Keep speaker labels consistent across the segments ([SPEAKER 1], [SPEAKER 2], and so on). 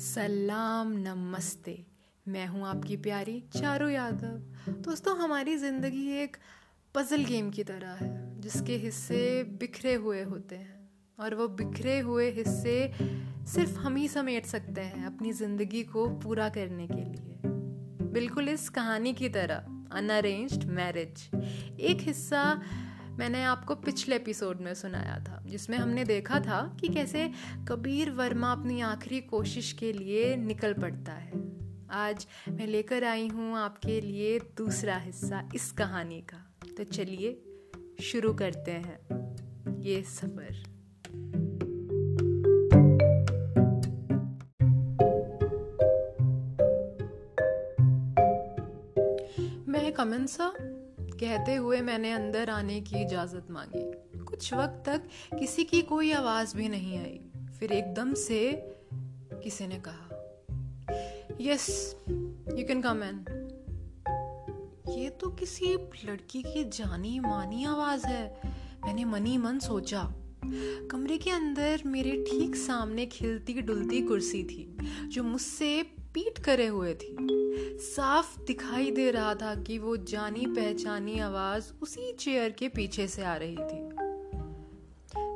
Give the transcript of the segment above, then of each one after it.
[SPEAKER 1] सलाम, नमस्ते। मैं हूँ आपकी प्यारी चारू यादव। दोस्तों, हमारी ज़िंदगी एक पजल गेम की तरह है, जिसके हिस्से बिखरे हुए होते हैं। और वो बिखरे हुए हिस्से सिर्फ़ हम ही समेट सकते हैं अपनी ज़िंदगी को पूरा करने के लिए। बिल्कुल इस कहानी की तरह अनअरेंज्ड मैरिज एक हिस्सा मैंने आपको पिछले एपिसोड में सुनाया था, जिसमें हमने देखा था कि कैसे कबीर वर्मा अपनी आखिरी कोशिश के लिए निकल पड़ता है। आज मैं लेकर आई हूँ आपके लिए दूसरा हिस्सा इस कहानी का। तो चलिए शुरू करते हैं ये सफ़र। मैं कमन सा कहते हुए मैंने अंदर आने की इजाज़त मांगी। कुछ वक्त तक किसी की कोई आवाज़ भी नहीं आई। फिर एकदम से किसी ने कहा yes you can come in ये तो किसी लड़की की जानी मानी आवाज़ है। मैंने मनी मन सोचा, कमरे के अंदर मेरे ठीक सामने खिलती डुलती कुर्सी थी, जो मुझसे पीट करे हुए थी। साफ़ दिखाई दे रहा था कि वो जानी पहचानी आवाज़ उसी चेयर के पीछे से आ रही थी।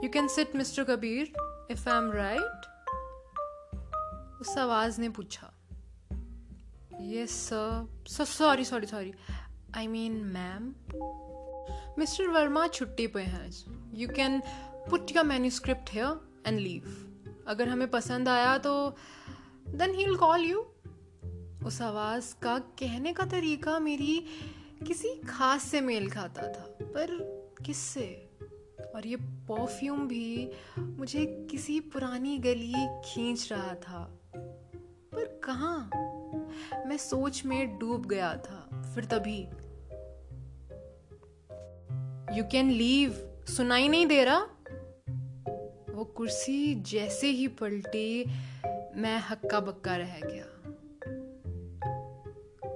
[SPEAKER 1] You can sit mister Kabir if I am right उस आवाज़ ने पूछा। Yes sir sorry sorry sorry I mean ma'am mister Verma छुट्टी पे हैं। You can put your manuscript here and leave अगर हमें पसंद आया तो then he will call you उस आवाज़ का कहने का तरीका मेरी किसी खास से मेल खाता था, पर किससे? और ये परफ्यूम भी मुझे किसी पुरानी गली खींच रहा था। पर कहाँ? मैं सोच में डूब गया था, फिर तभी। यू कैन लीव सुनाई नहीं दे रहा? वो कुर्सी जैसे ही पलटी, मैं हक्का बक्का रह गया।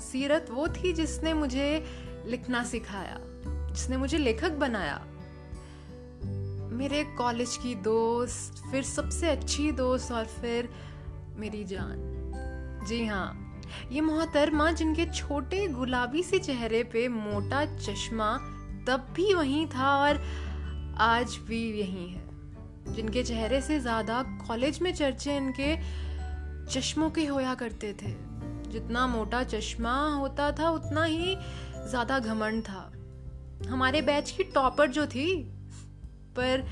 [SPEAKER 1] सीरत वो थी जिसने मुझे लिखना सिखाया, जिसने मुझे लेखक बनाया। मेरे कॉलेज की दोस्त, फिर सबसे अच्छी दोस्त और फिर मेरी जान। जी हाँ ये मोहतरमा जिनके छोटे गुलाबी से चेहरे पे मोटा चश्मा तब भी वहीं था और आज भी यही है। जिनके चेहरे से ज़्यादा कॉलेज में चर्चे इनके चश्मों के होया करते थे। जितना मोटा चश्मा होता था, उतना ही ज़्यादा घमंड था। हमारे बैच की टॉपर जो थी, पर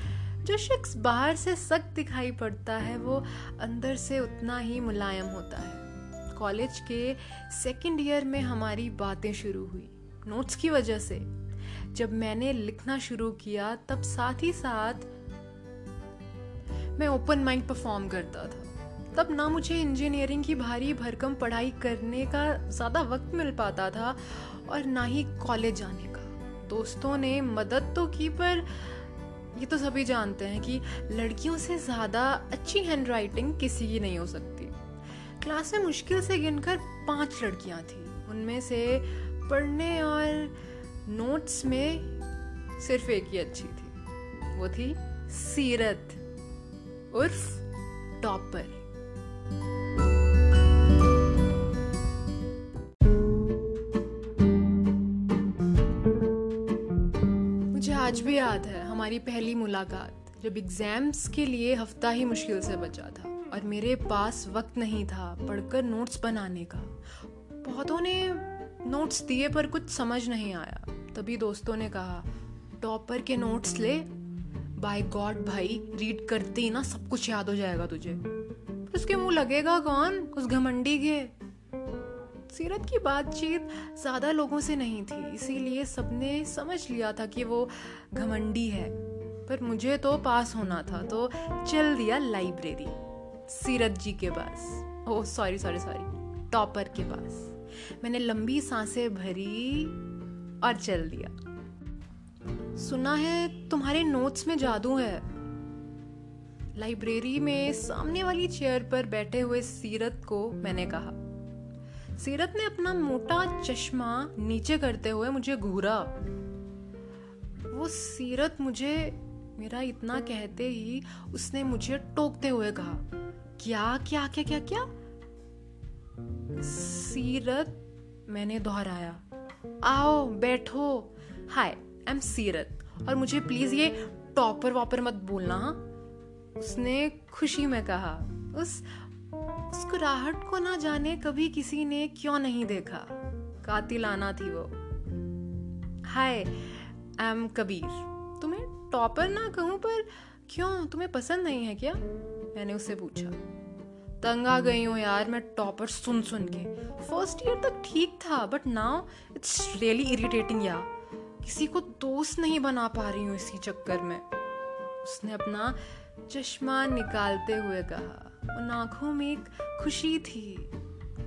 [SPEAKER 1] जो शख्स बाहर से सख्त दिखाई पड़ता है, वो अंदर से उतना ही मुलायम होता है। कॉलेज के सेकंड ईयर में हमारी बातें शुरू हुई नोट्स की वजह से। जब मैंने लिखना शुरू किया, तब साथ ही साथ मैं ओपन माइंड परफॉर्म करता था। तब ना मुझे इंजीनियरिंग की भारी भरकम पढ़ाई करने का ज़्यादा वक्त मिल पाता था और ना ही कॉलेज जाने का। दोस्तों ने मदद तो की, पर ये तो सभी जानते हैं कि लड़कियों से ज़्यादा अच्छी हैंड राइटिंग किसी की नहीं हो सकती। क्लास में मुश्किल से गिनकर पाँच लड़कियाँ थीं। उनमें से पढ़ने और नोट्स में सिर्फ़ एक ही अच्छी थी। वो थी सीरत, उर्फ़ टॉपर। आज भी याद है हमारी पहली मुलाकात, जब एग्ज़ाम्स के लिए हफ़्ता ही मुश्किल से बचा था और मेरे पास वक्त नहीं था पढ़कर नोट्स बनाने का। बहुतों ने नोट्स दिए पर कुछ समझ नहीं आया। तभी दोस्तों ने कहा टॉपर के नोट्स ले। बाय गॉड भाई रीड करते ही ना सब कुछ याद हो जाएगा तुझे। उसके मुँह लगेगा कौन? उस घमंडी के। सीरत की बातचीत ज़्यादा लोगों से नहीं थी, इसीलिए सबने समझ लिया था कि वो घमंडी है। पर मुझे तो पास होना था तो चल दिया लाइब्रेरी। सीरत जी के पास। Oh sorry sorry sorry, topper के पास। मैंने लंबी साँसें भरी और चल दिया। सुना है तुम्हारे नोट्स में जादू है। लाइब्रेरी में सामने वाली चेयर पर बैठे हुए सीरत को मैंने कहा। सीरत ने अपना मोटा चश्मा नीचे करते हुए मुझे घूरा। वो सीरत मुझे, मेरा इतना कहते ही उसने मुझे टोकते हुए कहा, क्या क्या क्या क्या क्या? सीरत, मैंने दोहराया, आओ, बैठो। हाय आई एम सीरत। और मुझे प्लीज़ ये टॉपर वॉपर मत बोलना हाँ? उसने खुशी में कहा, उस मुस्कुराहट को ना जाने कभी किसी ने क्यों नहीं देखा। कातिलाना थी वो। Hi I am Kabir. तुम्हें टॉपर ना कहूँ, पर क्यों? तुम्हें पसंद नहीं है क्या? मैंने उससे पूछा। तंग आ गई हूँ यार मैं टॉपर सुन सुन के। फ़र्स्ट ईयर तक ठीक था but now it's really irritating यार किसी को दोस्त नहीं बना पा रही हूँ इसी चक्कर में। उसने अपना चश्मा निकालते हुए कहा। उन आँखों में एक खुशी थी,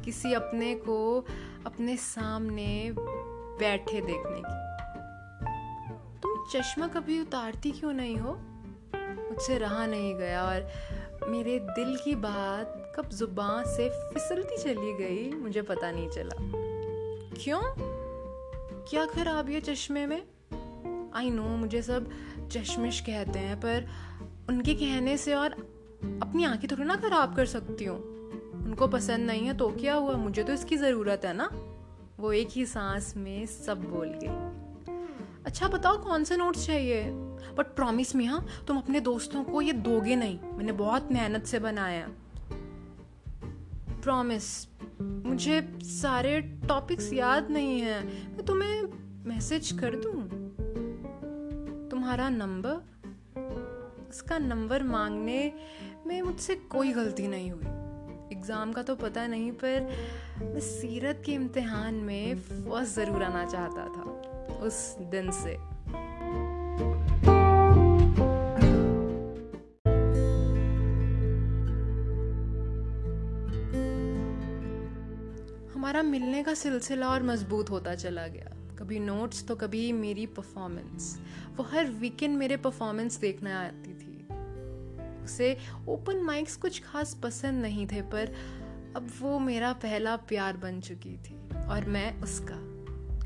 [SPEAKER 1] किसी अपने को अपने सामने बैठे देखने की। तुम चश्मा कभी उतारती क्यों नहीं हो? मुझसे रहा नहीं गया और मेरे दिल की बात कब ज़ुबान से फिसलती चली गई, मुझे पता नहीं चला। क्यों? क्या खराब है चश्मे में? आई नो मुझे सब चश्मिश कहते हैं, पर उनके कहने से और अपनी आँखें थोड़ी ना खराब कर सकती हूँ। उनको पसंद नहीं है तो क्या हुआ? मुझे तो इसकी ज़रूरत है ना। वो एक ही सांस में सब बोल गई। अच्छा बताओ कौन से नोट्स चाहिए? बट प्रॉमिस में हाँ तुम अपने दोस्तों को ये दोगे नहीं। मैंने बहुत मेहनत से बनाया। प्रॉमिस मुझे सारे टॉपिक्स याद नहीं है। मैं तुम्हें मैसेज कर दूँ? तुम्हारा नंबर उसका नंबर मांगने में मुझसे कोई गलती नहीं हुई। एग्ज़ाम का तो पता नहीं, पर मैं सीरत के इम्तिहान में फ़र्स्ट ज़रूर आना चाहता था, उस दिन से। हमारा मिलने का सिलसिला और मज़बूत होता चला गया। कभी नोट्स तो कभी मेरी परफॉर्मेंस वो हर वीकेंड मेरे परफॉर्मेंस देखने आती थी। उसे ओपन माइक्स कुछ खास पसंद नहीं थे, पर अब वो मेरा पहला प्यार बन चुकी थी और मैं उसका।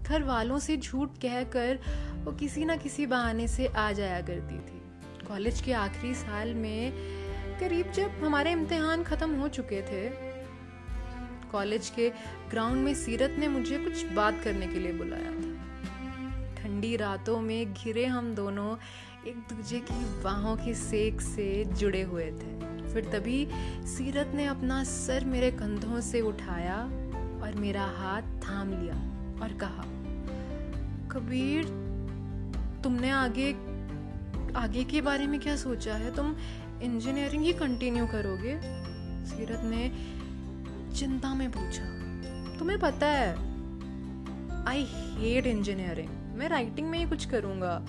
[SPEAKER 1] घर वालों से झूठ कहकर वो किसी ना किसी बहाने से आ जाया करती थी। कॉलेज के आखिरी साल में करीब जब हमारे इम्तिहान ख़त्म हो चुके थे, कॉलेज के ग्राउंड में सीरत ने मुझे कुछ बात करने के लिए बुलाया था। ठंडी रातों में घिरे हम दोनों एक दूजे की बाहों की सेक से जुड़े हुए थे। फिर तभी सीरत ने अपना सर मेरे कंधों से उठाया और मेरा हाथ थाम लिया और कहा, कबीर, तुमने आगे आगे के बारे में क्या सोचा है? तुम इंजीनियरिंग ही कंटिन्यू करोगे? सीरत ने चिंता में पूछा, तुम्हें पता है आई हेट इंजीनियरिंग मैं राइटिंग में ही कुछ करूँगा।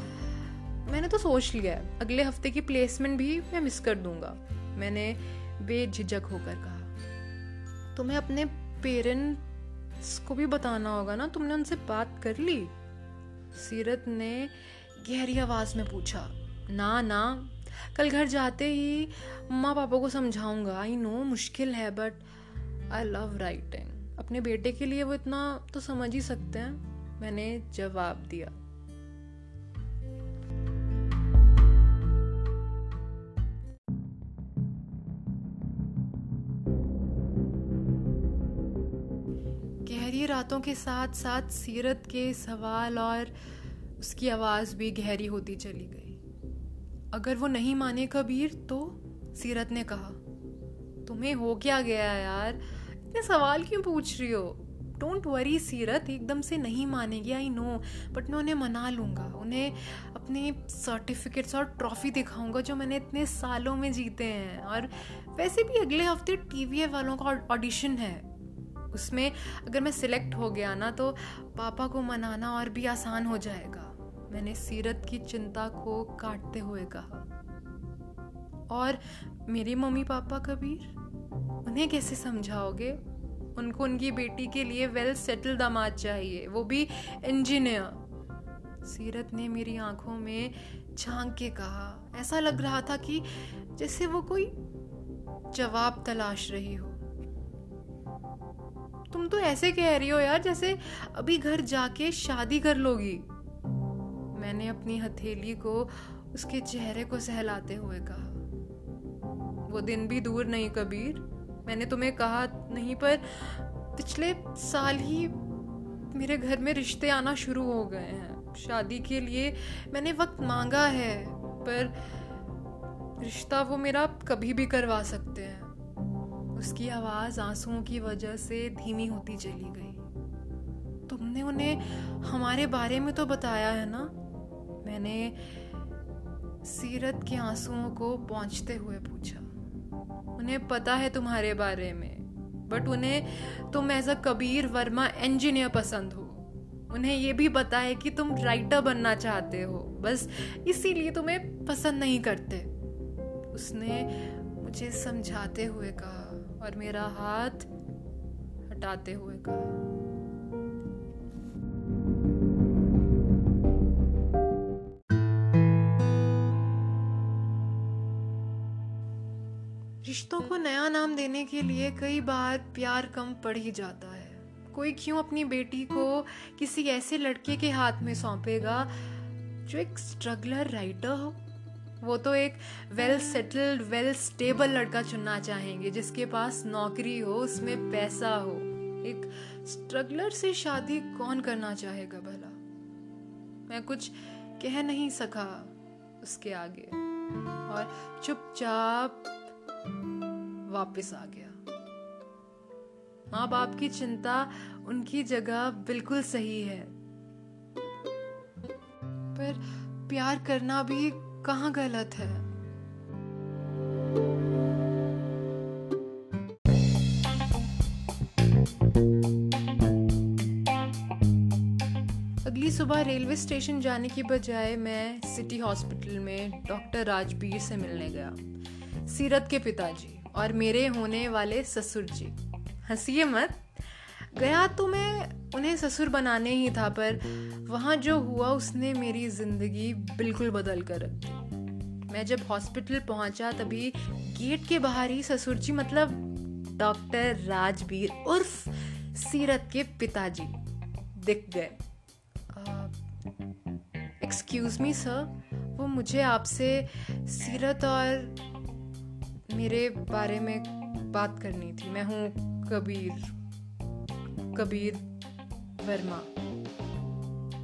[SPEAKER 1] मैंने तो सोच लिया है, अगले हफ़्ते की प्लेसमेंट भी मैं मिस कर दूँगा। मैंने बेझिझक होकर कहा। तुम्हें अपने पेरेंट्स को भी बताना होगा ना, तुमने उनसे बात कर ली? सीरत ने गहरी आवाज़ में पूछा, ना ना, कल घर जाते ही मम्मा पापा को समझाऊँगा। आई नो मुश्किल है बट आई लव राइटिंग अपने बेटे के लिए वो इतना तो समझ ही सकते हैं। मैंने जवाब दिया। गहरी रातों के साथ साथ सीरत के सवाल और उसकी आवाज़ भी गहरी होती चली गई। अगर वो नहीं माने कबीर तो सीरत ने कहा, तुम्हें हो क्या गया यार? इतने सवाल क्यों पूछ रही हो? डोंट वरी सीरत, एकदम से नहीं मानेगी आई नो बट मैं उन्हें मना लूँगा। उन्हें अपने सर्टिफिकेट्स और ट्रॉफी दिखाऊँगा जो मैंने इतने सालों में जीते हैं। और वैसे भी अगले हफ़्ते टी वालों का ऑडिशन है। उसमें अगर मैं सिलेक्ट हो गया ना तो पापा को मनाना और भी आसान हो जाएगा। मैंने सीरत की चिंता को काटते हुए कहा। और मेरी मम्मी पापा कबीर, उन्हें कैसे समझाओगे? उनको उनकी बेटी के लिए वेल सेटल दामाद चाहिए, वो भी इंजीनियर सीरत ने मेरी आँखों में झाँक के कहा। ऐसा लग रहा था कि जैसे वो कोई जवाब तलाश रही हो। तुम तो ऐसे कह रही हो यार, जैसे अभी घर जाके शादी कर लोगी। मैंने अपनी हथेली को उसके चेहरे को सहलाते हुए कहा। वो दिन भी दूर नहीं कबीर। मैंने तुम्हें कहा नहीं, पर पिछले साल ही मेरे घर में रिश्ते आना शुरू हो गए हैं। शादी के लिए मैंने वक्त मांगा है, पर रिश्ता वो मेरा कभी भी करवा सकते हैं। उसकी आवाज़ आंसुओं की वजह से धीमी होती चली गई। तुमने उन्हें हमारे बारे में तो बताया है ना? मैंने सीरत के आंसुओं को पहुँचते हुए पूछा। उन्हें पता है तुम्हारे बारे में बट उन्हें तुम as a Kabir Verma engineer पसंद हो। उन्हें यह भी पता है कि तुम राइटर बनना चाहते हो, बस इसीलिए तुम्हें पसंद नहीं करते। उसने मुझे समझाते हुए कहा और मेरा हाथ हटाते हुए कहा। रिश्तों को नया नाम देने के लिए कई बार प्यार कम पड़ ही जाता है। कोई क्यों अपनी बेटी को किसी ऐसे लड़के के हाथ में सौंपेगा जो एक स्ट्रगलर राइटर हो? वो तो एक वेल सेटल्ड वेल स्टेबल लड़का चुनना चाहेंगे, जिसके पास नौकरी हो, उसमें पैसा हो। एक स्ट्रगलर से शादी कौन करना चाहेगा भला? मैं कुछ कह नहीं सका उसके आगे और चुपचाप वापस आ गया। माँ बाप की चिंता उनकी जगह बिल्कुल सही है। पर प्यार करना भी कहाँ गलत है? अगली सुबह रेलवे स्टेशन जाने की बजाय मैं सिटी हॉस्पिटल में डॉक्टर राजबीर से मिलने गया। सीरत के पिताजी और मेरे होने वाले ससुर जी। हंसीए मत। गया तो मैं उन्हें ससुर बनाने ही था, पर वहाँ जो हुआ उसने मेरी ज़िंदगी बिल्कुल बदल कर रख दी। मैं जब हॉस्पिटल पहुँचा तभी गेट के बाहर ही ससुर जी मतलब डॉक्टर राजबीर उर्फ़ सीरत के पिताजी दिख गए। एक्सक्यूज मी सर वो मुझे आपसे सीरत और मेरे बारे में बात करनी थी। मैं हूँ कबीर। कबीर वर्मा।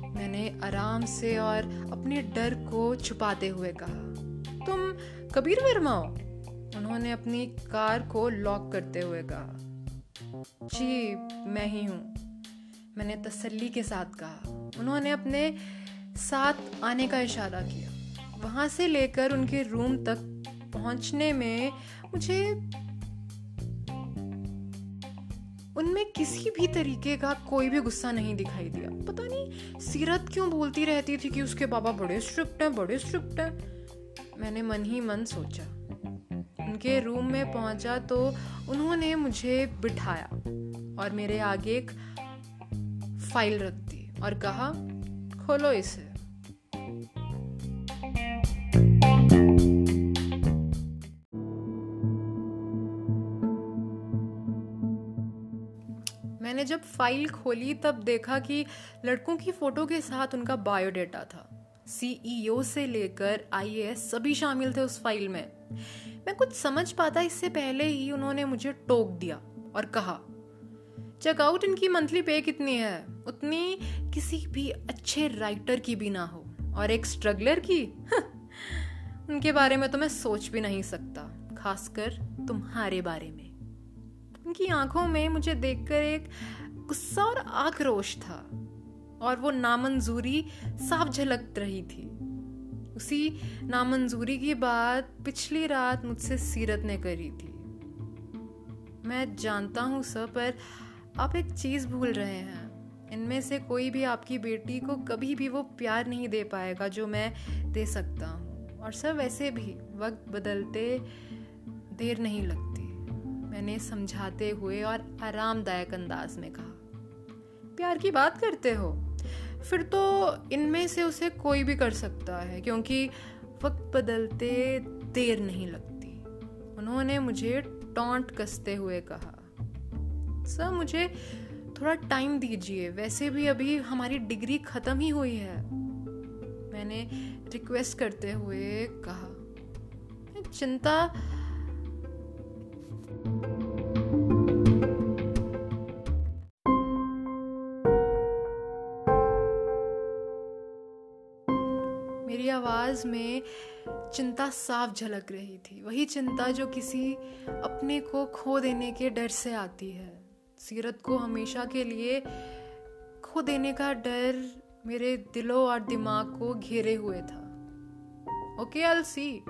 [SPEAKER 1] मैंने आराम से और अपने डर को छुपाते हुए कहा, तुम कबीर वर्मा हो? उन्होंने अपनी कार को लॉक करते हुए कहा, जी, मैं ही हूँ। मैंने तसल्ली के साथ कहा। उन्होंने अपने साथ आने का इशारा किया। वहाँ से लेकर उनके रूम तक पहुँचने में मुझे उनमें किसी भी तरीके का कोई भी गुस्सा नहीं दिखाई दिया। पता नहीं, सीरत क्यों बोलती रहती थी कि उसके बाबा बड़े स्ट्रिक्ट हैं, बड़े स्ट्रिक्ट हैं? मैंने मन ही मन सोचा। उनके रूम में पहुँचा तो उन्होंने मुझे बिठाया और मेरे आगे एक फ़ाइल रख दी और कहा, खोलो इसे। जब फ़ाइल खोली, तब देखा कि लड़कों की फ़ोटो के साथ उनका बायोडेटा था। सीईओ से लेकर आईएएस सभी शामिल थे उस फ़ाइल में। मैं कुछ समझ पाता, इससे पहले ही उन्होंने मुझे टोक दिया और कहा, चेकआउट इनकी मंथली पे कितनी है? उतनी किसी भी अच्छे राइटर की भी ना हो और एक स्ट्रगलर की? उनके बारे में तो मैं सोच भी नहीं सकता, खासकर तुम्हारे बारे में। उनकी आँखों में मुझे देखकर एक गुस्सा और आक्रोश था, और वो नामंजूरी साफ़ झलक रही थी। उसी नामंजूरी की बात पिछली रात मुझसे सीरत ने करी थी। मैं जानता हूँ सर, पर आप एक चीज़ भूल रहे हैं। इनमें से कोई भी आपकी बेटी को कभी भी वो प्यार नहीं दे पाएगा जो मैं दे सकता हूँ। और सर, वैसे भी वक्त बदलते देर नहीं लगती। मैंने समझाते हुए और आरामदायक अंदाज में कहा, प्यार की बात करते हो? फिर तो इनमें से उसे कोई भी कर सकता है, क्योंकि वक्त बदलते देर नहीं लगती। उन्होंने मुझे टॉन्ट कसते हुए कहा, सर, मुझे थोड़ा टाइम दीजिए, वैसे भी अभी हमारी डिग्री खत्म ही हुई है। मैंने रिक्वेस्ट करते हुए कहा चिंता आवाज़ में चिंता साफ़ झलक रही थी। वही चिंता जो किसी अपने को खो देने के डर से आती है। सीरत को हमेशा के लिए खो देने का डर मेरे दिलों और दिमाग को घेरे हुए था। ओके अल सी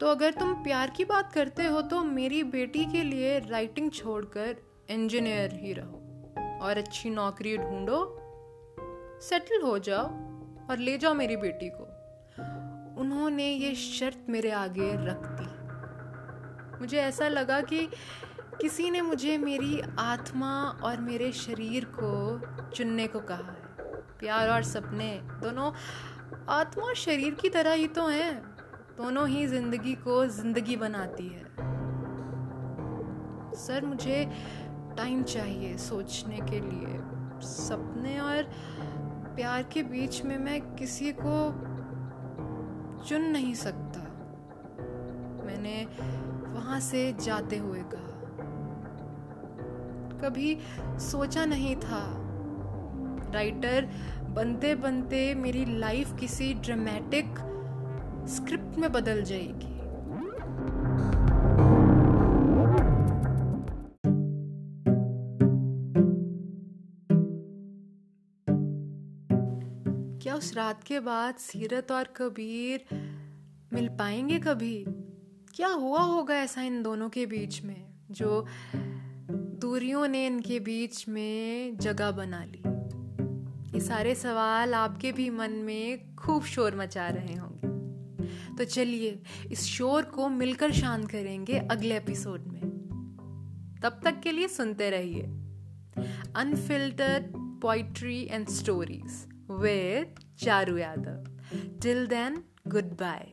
[SPEAKER 1] तो अगर तुम प्यार की बात करते हो तो मेरी बेटी के लिए राइटिंग छोड़कर इंजीनियर ही रहो और अच्छी नौकरी ढूंढो सेटल हो जाओ और ले जाओ मेरी बेटी को। उन्होंने ये शर्त मेरे आगे रख दी। मुझे ऐसा लगा कि किसी ने मुझे मेरी आत्मा और मेरे शरीर को चुनने को कहा है। प्यार और सपने, दोनों आत्मा और शरीर की तरह ही तो हैं। दोनों ही ज़िंदगी को ज़िंदगी बनाती है। सर, मुझे टाइम चाहिए सोचने के लिए। सपने और प्यार के बीच में मैं किसी को चुन नहीं सकता। मैंने वहाँ से जाते हुए कहा। कभी सोचा नहीं था। राइटर बनते बनते मेरी लाइफ किसी ड्रामेटिक स्क्रिप्ट में बदल जाएगी। उस रात के बाद सीरत और कबीर मिल पाएँगे कभी? क्या हुआ होगा ऐसा इन दोनों के बीच में, जो दूरियों ने इनके बीच में जगह बना ली? ये सारे सवाल आपके भी मन में खूब शोर मचा रहे होंगे। तो चलिए, इस शोर को मिलकर शांत करेंगे अगले एपिसोड में। तब तक के लिए सुनते रहिए। Unfiltered poetry and stories with Charu Yadav till then goodbye